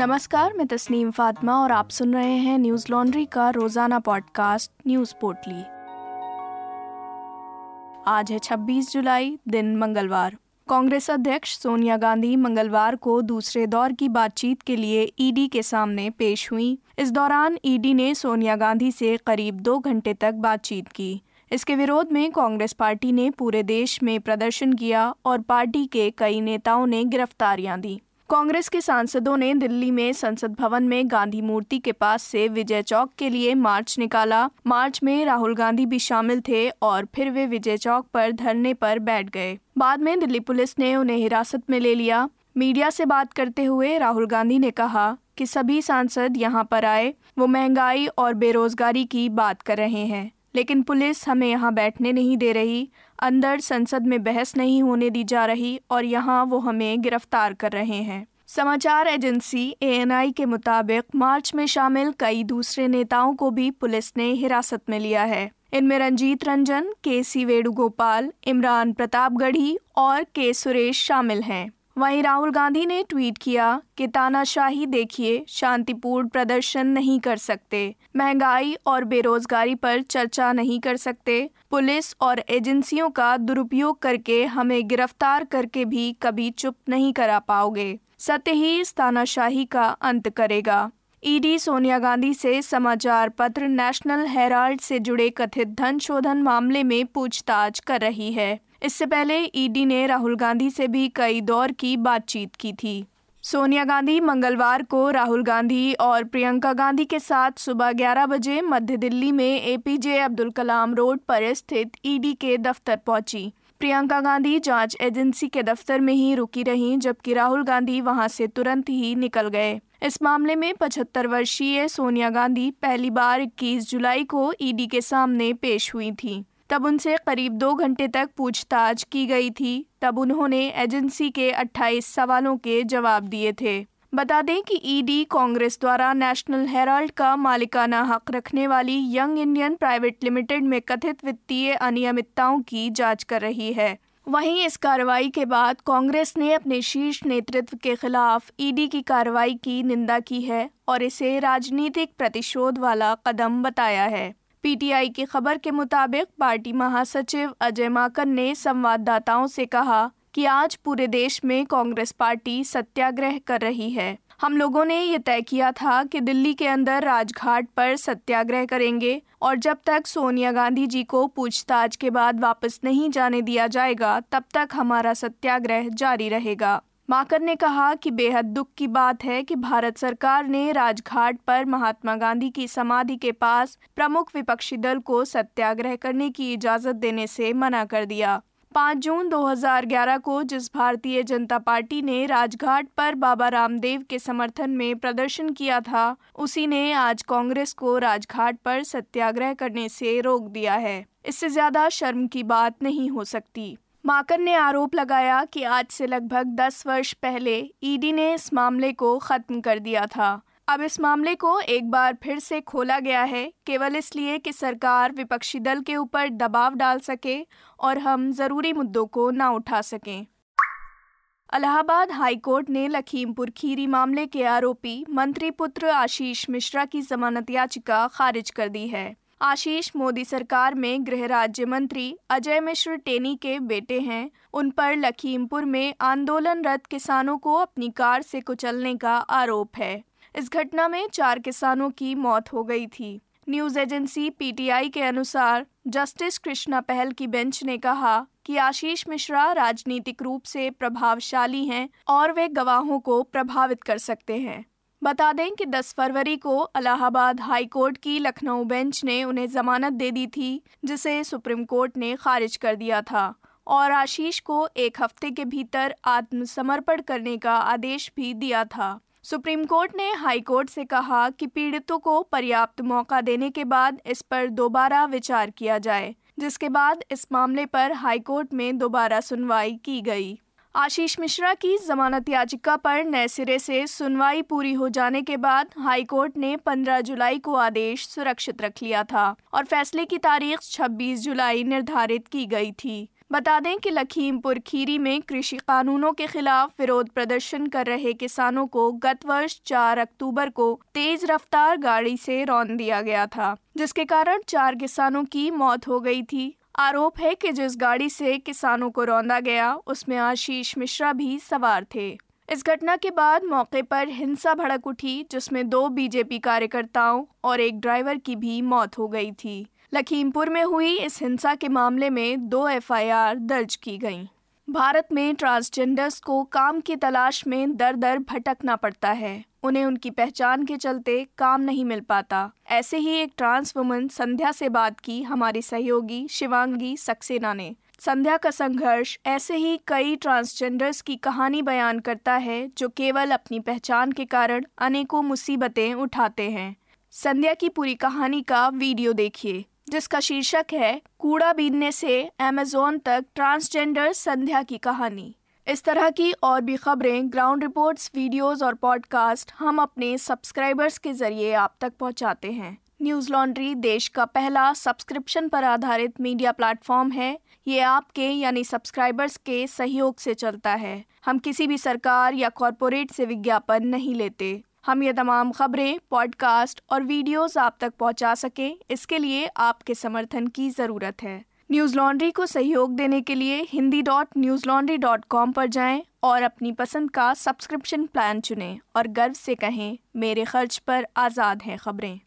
नमस्कार, मैं तस्नीम फातिमा और आप सुन रहे हैं न्यूज़ लॉन्ड्री का रोज़ाना पॉडकास्ट, न्यूज़ पोर्टली। आज है 26 जुलाई, दिन मंगलवार। कांग्रेस अध्यक्ष सोनिया गांधी मंगलवार को दूसरे दौर की बातचीत के लिए ईडी के सामने पेश हुई। इस दौरान ईडी ने सोनिया गांधी से करीब दो घंटे तक बातचीत की। इसके विरोध में कांग्रेस पार्टी ने पूरे देश में प्रदर्शन किया और पार्टी के कई नेताओं ने गिरफ्तारियाँ दी। कांग्रेस के सांसदों ने दिल्ली में संसद भवन में गांधी मूर्ति के पास से विजय चौक के लिए मार्च निकाला। मार्च में राहुल गांधी भी शामिल थे और फिर वे विजय चौक पर धरने पर बैठ गए। बाद में दिल्ली पुलिस ने उन्हें हिरासत में ले लिया। मीडिया से बात करते हुए राहुल गांधी ने कहा कि सभी सांसद यहाँ पर आए, वो महँगाई और बेरोजगारी की बात कर रहे हैं, लेकिन पुलिस हमें यहाँ बैठने नहीं दे रही। अंदर संसद में बहस नहीं होने दी जा रही और यहाँ वो हमें गिरफ़्तार कर रहे हैं। समाचार एजेंसी एएनआई के मुताबिक मार्च में शामिल कई दूसरे नेताओं को भी पुलिस ने हिरासत में लिया है। इनमें रंजीत रंजन, के सी वेणुगोपाल, इमरान प्रतापगढ़ी और के सुरेश शामिल हैं। वहीं राहुल गांधी ने ट्वीट किया कि तानाशाही देखिए, शांतिपूर्ण प्रदर्शन नहीं कर सकते। महँगाई और बेरोजगारी पर चर्चा नहीं कर सकते। पुलिस और एजेंसियों का दुरुपयोग करके हमें गिरफ़्तार करके भी कभी चुप नहीं करा पाओगे। सत्य ही इस तानाशाही का अंत करेगा। ईडी सोनिया गांधी से समाचार पत्र नेशनल हेराल्ड से जुड़े कथित धन शोधन मामले में पूछताछ कर रही है। इससे पहले ईडी ने राहुल गांधी से भी कई दौर की बातचीत की थी। सोनिया गांधी मंगलवार को राहुल गांधी और प्रियंका गांधी के साथ सुबह 11 बजे मध्य दिल्ली में एपीजे अब्दुल कलाम रोड पर स्थित ईडी के दफ्तर पहुँची। प्रियंका गांधी जाँच एजेंसी के दफ्तर में ही रुकी रहीं, जबकि राहुल गांधी वहाँ से तुरंत ही निकल गए। इस मामले में 75 वर्षीय सोनिया गांधी पहली बार 21 जुलाई को ईडी के सामने पेश हुई थी। तब उनसे करीब दो घंटे तक पूछताछ की गई थी। तब उन्होंने एजेंसी के 28 सवालों के जवाब दिए थे। बता दें कि ईडी कांग्रेस द्वारा नेशनल हेराल्ड का मालिकाना हक रखने वाली यंग इंडियन प्राइवेट लिमिटेड में कथित वित्तीय अनियमितताओं की जाँच कर रही है। वहीं इस कार्रवाई के बाद कांग्रेस ने अपने शीर्ष नेतृत्व के खिलाफ ईडी की कार्रवाई की निंदा की है और इसे राजनीतिक प्रतिशोध वाला कदम बताया है। पीटीआई की खबर के मुताबिक पार्टी महासचिव अजय माकन ने संवाददाताओं से कहा कि आज पूरे देश में कांग्रेस पार्टी सत्याग्रह कर रही है। हम लोगों ने ये तय किया था कि दिल्ली के अंदर राजघाट पर सत्याग्रह करेंगे और जब तक सोनिया गांधी जी को पूछताछ के बाद वापस नहीं जाने दिया जाएगा, तब तक हमारा सत्याग्रह जारी रहेगा। माकर ने कहा कि बेहद दुख की बात है कि भारत सरकार ने राजघाट पर महात्मा गांधी की समाधि के पास प्रमुख विपक्षी दल को सत्याग्रह करने की इजाज़त देने से मना कर दिया। 5 जून 2011 को जिस भारतीय जनता पार्टी ने राजघाट पर बाबा रामदेव के समर्थन में प्रदर्शन किया था, उसी ने आज कांग्रेस को राजघाट पर सत्याग्रह करने से रोक दिया है। इससे ज़्यादा शर्म की बात नहीं हो सकती। माकर ने आरोप लगाया कि आज से लगभग 10 वर्ष पहले ईडी ने इस मामले को खत्म कर दिया था। अब इस मामले को एक बार फिर से खोला गया है, केवल इसलिए कि सरकार विपक्षी दल के ऊपर दबाव डाल सके और हम ज़रूरी मुद्दों को ना उठा सकें। अलाहाबाद हाईकोर्ट ने लखीमपुर खीरी मामले के आरोपी मंत्री पुत्र आशीष मिश्रा की जमानत याचिका खारिज कर दी है। आशीष मोदी सरकार में गृह राज्य मंत्री अजय मिश्र टेनी के बेटे हैं। उन पर लखीमपुर में आंदोलनरत किसानों को अपनी कार से कुचलने का आरोप है। इस घटना में चार किसानों की मौत हो गई थी। न्यूज़ एजेंसी पीटीआई के अनुसार जस्टिस कृष्णा पहल की बेंच ने कहा कि आशीष मिश्रा राजनीतिक रूप से प्रभावशाली हैं और वे गवाहों को प्रभावित कर सकते हैं। बता दें कि 10 फरवरी को इलाहाबाद हाई कोर्ट की लखनऊ बेंच ने उन्हें जमानत दे दी थी, जिसे सुप्रीम कोर्ट ने खारिज कर दिया था, और आशीष को एक हफ़्ते के भीतर आत्मसमर्पण करने का आदेश भी दिया था। सुप्रीम कोर्ट ने हाई कोर्ट से कहा कि पीड़ितों को पर्याप्त मौका देने के बाद इस पर दोबारा विचार किया जाए, जिसके बाद इस मामले पर हाई कोर्ट में दोबारा सुनवाई की गई। आशीष मिश्रा की जमानत याचिका पर नए सिरे से सुनवाई पूरी हो जाने के बाद हाईकोर्ट ने 15 जुलाई को आदेश सुरक्षित रख लिया था और फैसले की तारीख 26 जुलाई निर्धारित की गई थी। बता दें कि लखीमपुर खीरी में कृषि कानूनों के खिलाफ विरोध प्रदर्शन कर रहे किसानों को गत वर्ष 4 अक्टूबर को तेज रफ्तार गाड़ी से रौन दिया गया था, जिसके कारण चार किसानों की मौत हो गई थी। आरोप है कि जिस गाड़ी से किसानों को रौंदा गया, उसमें आशीष मिश्रा भी सवार थे। इस घटना के बाद मौके पर हिंसा भड़क उठी, जिसमें दो बीजेपी कार्यकर्ताओं और एक ड्राइवर की भी मौत हो गई थी। लखीमपुर में हुई इस हिंसा के मामले में दो एफआईआर दर्ज की गईं। भारत में ट्रांसजेंडर्स को काम की तलाश में दर दर भटकना पड़ता है। उन्हें उनकी पहचान के चलते काम नहीं मिल पाता। ऐसे ही एक ट्रांस वुमन संध्या से बात की हमारी सहयोगी शिवांगी सक्सेना ने। संध्या का संघर्ष ऐसे ही कई ट्रांसजेंडर्स की कहानी बयान करता है जो केवल अपनी पहचान के कारण अनेकों मुसीबतें उठाते हैं। संध्या की पूरी कहानी का वीडियो देखिए, जिसका शीर्षक है, कूड़ा बीनने से अमेजोन तक ट्रांसजेंडर संध्या की कहानी। इस तरह की और भी खबरें ग्राउंड रिपोर्ट्स वीडियोस और पॉडकास्ट हम अपने सब्सक्राइबर्स के ज़रिए आप तक पहुंचाते हैं। न्यूज़ लॉन्ड्री देश का पहला सब्सक्रिप्शन पर आधारित मीडिया प्लेटफॉर्म है। ये आपके यानी सब्सक्राइबर्स के सहयोग से चलता है। हम किसी भी सरकार या कॉरपोरेट से विज्ञापन नहीं लेते। हम ये तमाम खबरें पॉडकास्ट और वीडियोस आप तक पहुँचा सकें। इसके लिए आपके समर्थन की ज़रूरत है। न्यूज़ लॉन्ड्री को सहयोग देने के लिए Hindi dot newslaundry dot com पर जाएँ और अपनी पसंद का सब्सक्रिप्शन प्लान चुनें और गर्व से कहें, मेरे खर्च पर आज़ाद हैं खबरें।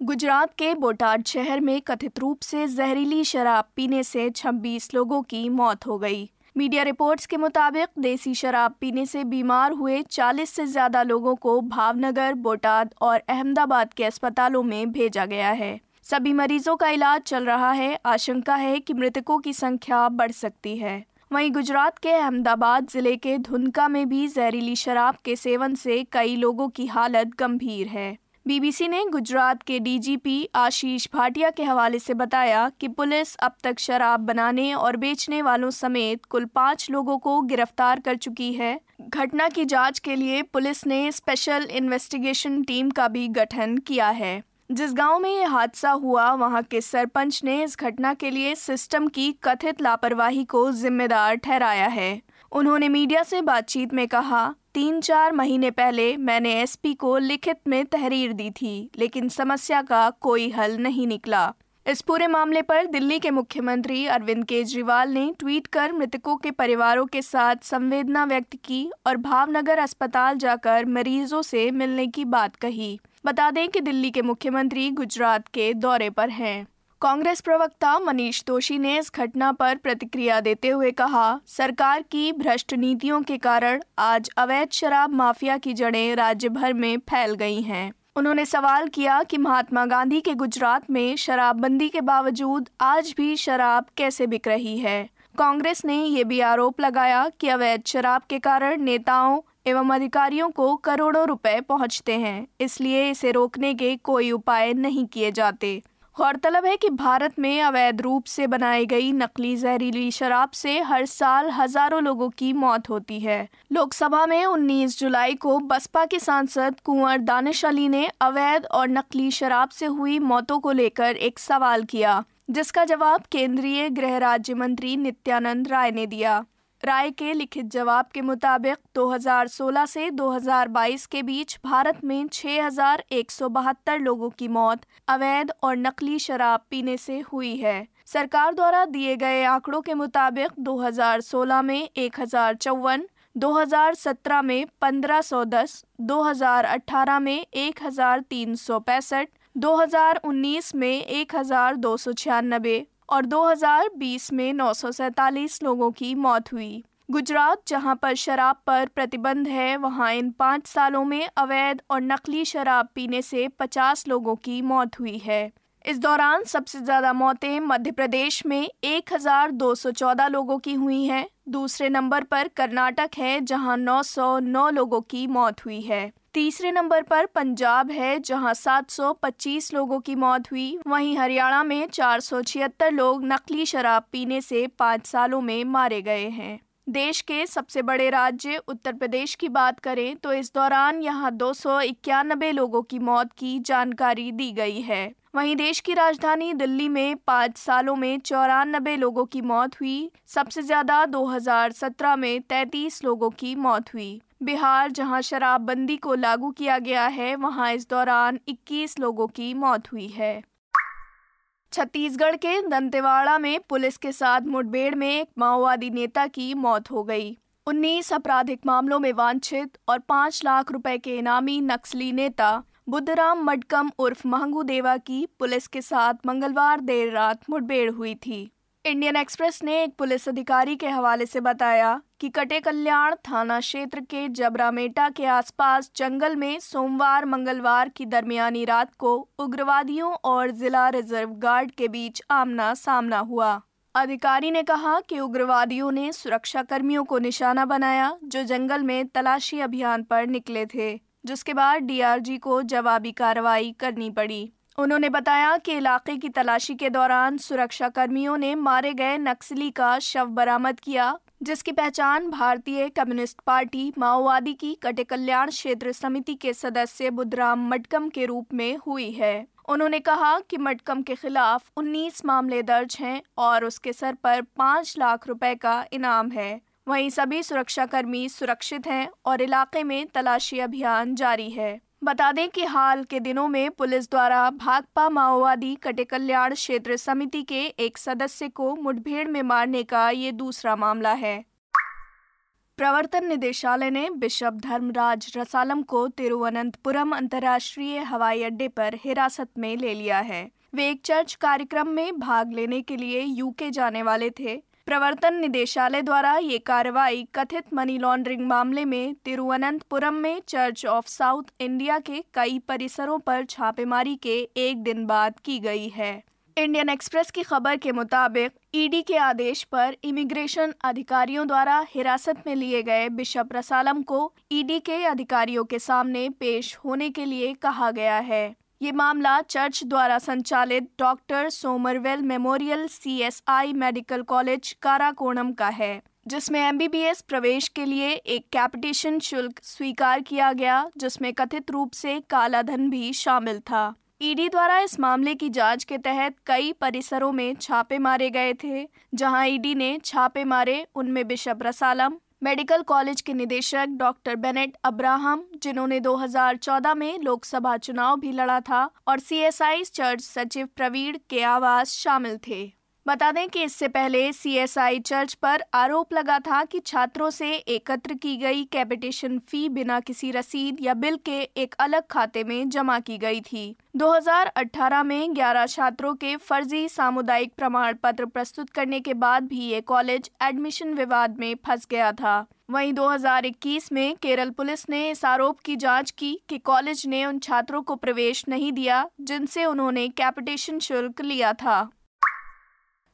गुजरात के बोटाड शहर में कथित रूप से जहरीली शराब पीने से 26 लोगों की मौत हो गई। मीडिया रिपोर्ट्स के मुताबिक देसी शराब पीने से बीमार हुए 40 से ज़्यादा लोगों को भावनगर, बोटाद और अहमदाबाद के अस्पतालों में भेजा गया है। सभी मरीजों का इलाज चल रहा है। आशंका है कि मृतकों की संख्या बढ़ सकती है। वहीं गुजरात के अहमदाबाद ज़िले के धुनका में भी जहरीली शराब के सेवन से कई लोगों की हालत गंभीर है। बीबीसी ने गुजरात के डीजीपी आशीष भाटिया के हवाले से बताया कि पुलिस अब तक शराब बनाने और बेचने वालों समेत कुल पाँच लोगों को गिरफ़्तार कर चुकी है। घटना की जाँच के लिए पुलिस ने स्पेशल इन्वेस्टिगेशन टीम का भी गठन किया है। जिस गाँव में ये हादसा हुआ, वहाँ के सरपंच ने इस घटना के लिए सिस्टम की कथित लापरवाही को जिम्मेदार ठहराया है। उन्होंने मीडिया से बातचीत में कहा तीन चार महीने पहले मैंने एसपी को लिखित में तहरीर दी थी, लेकिन समस्या का कोई हल नहीं निकला। इस पूरे मामले पर दिल्ली के मुख्यमंत्री अरविंद केजरीवाल ने ट्वीट कर मृतकों के परिवारों के साथ संवेदना व्यक्त की और भावनगर अस्पताल जाकर मरीजों से मिलने की बात कही। बता दें कि दिल्ली के मुख्यमंत्री गुजरात के दौरे पर हैं। कांग्रेस प्रवक्ता मनीष दोषी ने इस घटना पर प्रतिक्रिया देते हुए कहा, सरकार की भ्रष्ट नीतियों के कारण आज अवैध शराब माफिया की जड़ें राज्य भर में फैल गई हैं। उन्होंने सवाल किया कि महात्मा गांधी के गुजरात में शराबबंदी के बावजूद आज भी शराब कैसे बिक रही है। कांग्रेस ने ये भी आरोप लगाया कि अवैध शराब के कारण नेताओं एवं अधिकारियों को करोड़ों रुपए पहुँचते हैं, इसलिए इसे रोकने के कोई उपाय नहीं किए जाते। गौरतलब है कि भारत में अवैध रूप से बनाई गई नकली जहरीली शराब से हर साल हज़ारों लोगों की मौत होती है। लोकसभा में 19 जुलाई को बसपा के सांसद कुंवर दानिश अली ने अवैध और नकली शराब से हुई मौतों को लेकर एक सवाल किया, जिसका जवाब केंद्रीय गृह राज्य मंत्री नित्यानंद राय ने दिया। राय के लिखित जवाब के मुताबिक 2016 से 2022 के बीच भारत में छह लोगों की मौत अवैध और नकली शराब पीने से हुई है। सरकार द्वारा दिए गए आंकड़ों के मुताबिक 2016 में एक हज़ार चौवन 2017 में 1510, 2018 में एक हज़ार तीन सौ पैंसठ 2019 में एक हज़ार दो सौ छियानबे और 2020 में नौ लोगों की मौत हुई। गुजरात, जहाँ पर शराब पर प्रतिबंध है, वहाँ इन पाँच सालों में अवैध और नकली शराब पीने से 50 लोगों की मौत हुई है। इस दौरान सबसे ज़्यादा मौतें मध्य प्रदेश में 1214 लोगों की हुई हैं। दूसरे नंबर पर कर्नाटक है, जहाँ 909 लोगों की मौत हुई है। तीसरे नंबर पर पंजाब है, जहाँ 725 लोगों की मौत हुई। वहीं हरियाणा में चार सौ छिहत्तर लोग नकली शराब पीने से पाँच सालों में मारे गए हैं। देश के सबसे बड़े राज्य उत्तर प्रदेश की बात करें तो इस दौरान यहाँ दो सौ इक्यानबे लोगों की मौत की जानकारी दी गई है। वहीं देश की राजधानी दिल्ली में पाँच सालों में चौरानबे लोगों की मौत हुई। सबसे ज़्यादा 2017 में 33 लोगों की मौत हुई। बिहार, जहाँ शराबबंदी को लागू किया गया है, वहाँ इस दौरान 21 लोगों की मौत हुई है। छत्तीसगढ़ के दंतेवाड़ा में पुलिस के साथ मुठभेड़ में एक माओवादी नेता की मौत हो गई। 19 आपराधिक मामलों में वांछित और पाँच लाख रुपए के इनामी नक्सली नेता बुद्धराम मडकम उर्फ़ महंगू देवा की पुलिस के साथ मंगलवार देर रात मुठभेड़ हुई थी। इंडियन एक्सप्रेस ने एक पुलिस अधिकारी के हवाले से बताया कि कटे कल्याण थाना क्षेत्र के जबरामेटा के आसपास जंगल में सोमवार, मंगलवार की दरमियानी रात को उग्रवादियों और जिला रिज़र्व गार्ड के बीच आमना सामना हुआ। अधिकारी ने कहा कि उग्रवादियों ने सुरक्षा कर्मियों को निशाना बनाया, जो जंगल में तलाशी अभियान पर निकले थे, जिसके बाद डीआरजी को जवाबी कार्रवाई करनी पड़ी। उन्होंने बताया कि इलाके की तलाशी के दौरान सुरक्षा कर्मियों ने मारे गए नक्सली का शव बरामद किया, जिसकी पहचान भारतीय कम्युनिस्ट पार्टी माओवादी की कटे कल्याण क्षेत्र समिति के सदस्य बुद्धराम मटकम के रूप में हुई है। उन्होंने कहा कि मटकम के खिलाफ 19 मामले दर्ज हैं और उसके सर पर पाँच लाख रुपए का इनाम है। वहीं सभी सुरक्षाकर्मी सुरक्षित हैं और इलाके में तलाशी अभियान जारी है। बता दें कि हाल के दिनों में पुलिस द्वारा भाकपा माओवादी कटे कल्याण क्षेत्र समिति के एक सदस्य को मुठभेड़ में मारने का ये दूसरा मामला है। प्रवर्तन निदेशालय ने बिशप धर्मराज रसालम को तिरुवनंतपुरम अंतर्राष्ट्रीय हवाई अड्डे पर हिरासत में ले लिया है। वे एक चर्च कार्यक्रम में भाग लेने के लिए यूके जाने वाले थे। प्रवर्तन निदेशालय द्वारा ये कार्रवाई कथित मनी लॉन्ड्रिंग मामले में तिरुवनंतपुरम में चर्च ऑफ़ साउथ इंडिया के कई परिसरों पर छापेमारी के एक दिन बाद की गई है। इंडियन एक्सप्रेस की खबर के मुताबिक, ईडी के आदेश पर इमिग्रेशन अधिकारियों द्वारा हिरासत में लिए गए बिशप रसालम को ईडी के अधिकारियों के सामने पेश होने के लिए कहा गया है। ये मामला चर्च द्वारा संचालित doctor Somervell memorial CSI medical college Karakonam का है, जिसमें एमबीबीएस प्रवेश के लिए एक कैपिटेशन शुल्क स्वीकार किया गया, जिसमें कथित रूप से काला धन भी शामिल था। ईडी द्वारा इस मामले की जाँच के तहत कई परिसरों में छापे मारे गए थे, जहाँ ईडी ने छापे मारे उनमें बिशप रसालम मेडिकल कॉलेज के निदेशक डॉक्टर बेनेट अब्राहम, जिन्होंने 2014 में लोकसभा चुनाव भी लड़ा था, और सीएसआई चर्च सचिव प्रवीण के आवास शामिल थे। बता दें कि इससे पहले सीएसआई चर्च पर आरोप लगा था कि छात्रों से एकत्र की गई कैपिटेशन फ़ी बिना किसी रसीद या बिल के एक अलग खाते में जमा की गई थी। 2018 में 11 छात्रों के फर्जी सामुदायिक प्रमाण पत्र प्रस्तुत करने के बाद भी ये कॉलेज एडमिशन विवाद में फंस गया था। वहीं 2021 में केरल पुलिस ने इस आरोप की जाँच की कि कॉलेज ने उन छात्रों को प्रवेश नहीं दिया जिनसे उन्होंने कैपिटेशन शुल्क लिया था।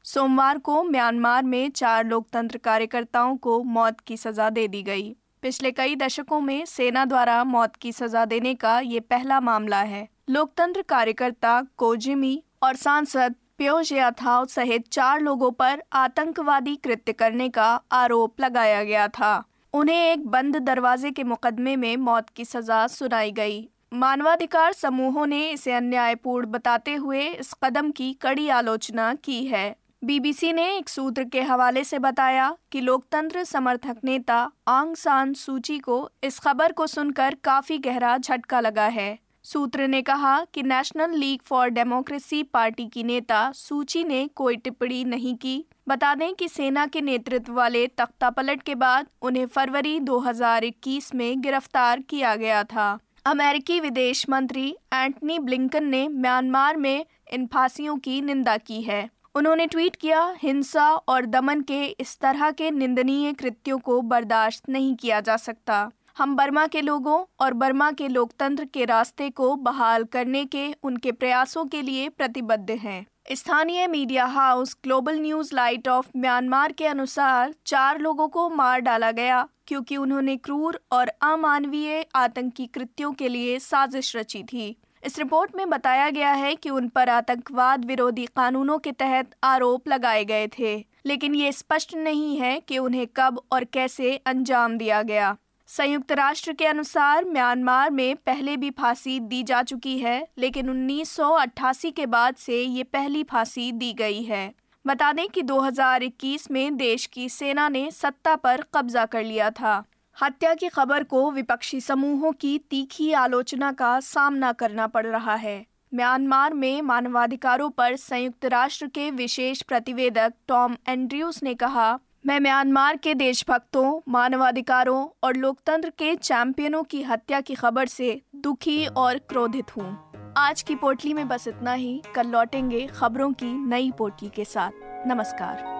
सोमवार को म्यांमार में चार लोकतंत्र कार्यकर्ताओं को मौत की सजा दे दी गई। पिछले कई दशकों में सेना द्वारा मौत की सजा देने का ये पहला मामला है। लोकतंत्र कार्यकर्ता कोजिमी और सांसद प्योज याथाव सहित चार लोगों पर आतंकवादी कृत्य करने का आरोप लगाया गया था। उन्हें एक बंद दरवाजे के मुकदमे में मौत की सजा सुनाई गई। मानवाधिकार समूहों ने इसे अन्यायपूर्ण बताते हुए इस कदम की कड़ी आलोचना की है। बीबीसी ने एक सूत्र के हवाले से बताया कि लोकतंत्र समर्थक नेता आंग सान सूची को इस खबर को सुनकर काफ़ी गहरा झटका लगा है। सूत्र ने कहा कि national league for democracy party की नेता सूची ने कोई टिप्पणी नहीं की। बता दें कि सेना के नेतृत्व वाले तख्ता पलट के बाद उन्हें फरवरी 2021 में गिरफ़्तार किया गया था। अमेरिकी विदेश मंत्री एंटनी ब्लिंकन ने म्यांमार में इन फांसियों की निंदा की है। उन्होंने ट्वीट किया, हिंसा और दमन के इस तरह के निंदनीय कृत्यों को बर्दाश्त नहीं किया जा सकता। हम बर्मा के लोगों और बर्मा के लोकतंत्र के रास्ते को बहाल करने के उनके प्रयासों के लिए प्रतिबद्ध हैं। स्थानीय media house global news light of Myanmar के अनुसार चार लोगों को मार डाला गया, क्योंकि उन्होंने क्रूर और अमानवीय आतंकी कृत्यों के लिए साजिश रची थी। इस रिपोर्ट में बताया गया है कि उन पर आतंकवाद विरोधी कानूनों के तहत आरोप लगाए गए थे, लेकिन ये स्पष्ट नहीं है कि उन्हें कब और कैसे अंजाम दिया गया। संयुक्त राष्ट्र के अनुसार म्यांमार में पहले भी फांसी दी जा चुकी है, लेकिन 1988 के बाद से ये पहली फांसी दी गई है। बता दें कि 2021 में देश की सेना ने सत्ता पर कब्जा कर लिया था। हत्या की खबर को विपक्षी समूहों की तीखी आलोचना का सामना करना पड़ रहा है। म्यांमार में मानवाधिकारों पर संयुक्त राष्ट्र के विशेष प्रतिवेदक टॉम एंड्रयूज ने कहा, मैं म्यांमार के देशभक्तों, मानवाधिकारों और लोकतंत्र के चैंपियनों की हत्या की खबर से दुखी और क्रोधित हूँ। आज की पोटली में बस इतना ही। कल लौटेंगे खबरों की नई पोटली के साथ। नमस्कार।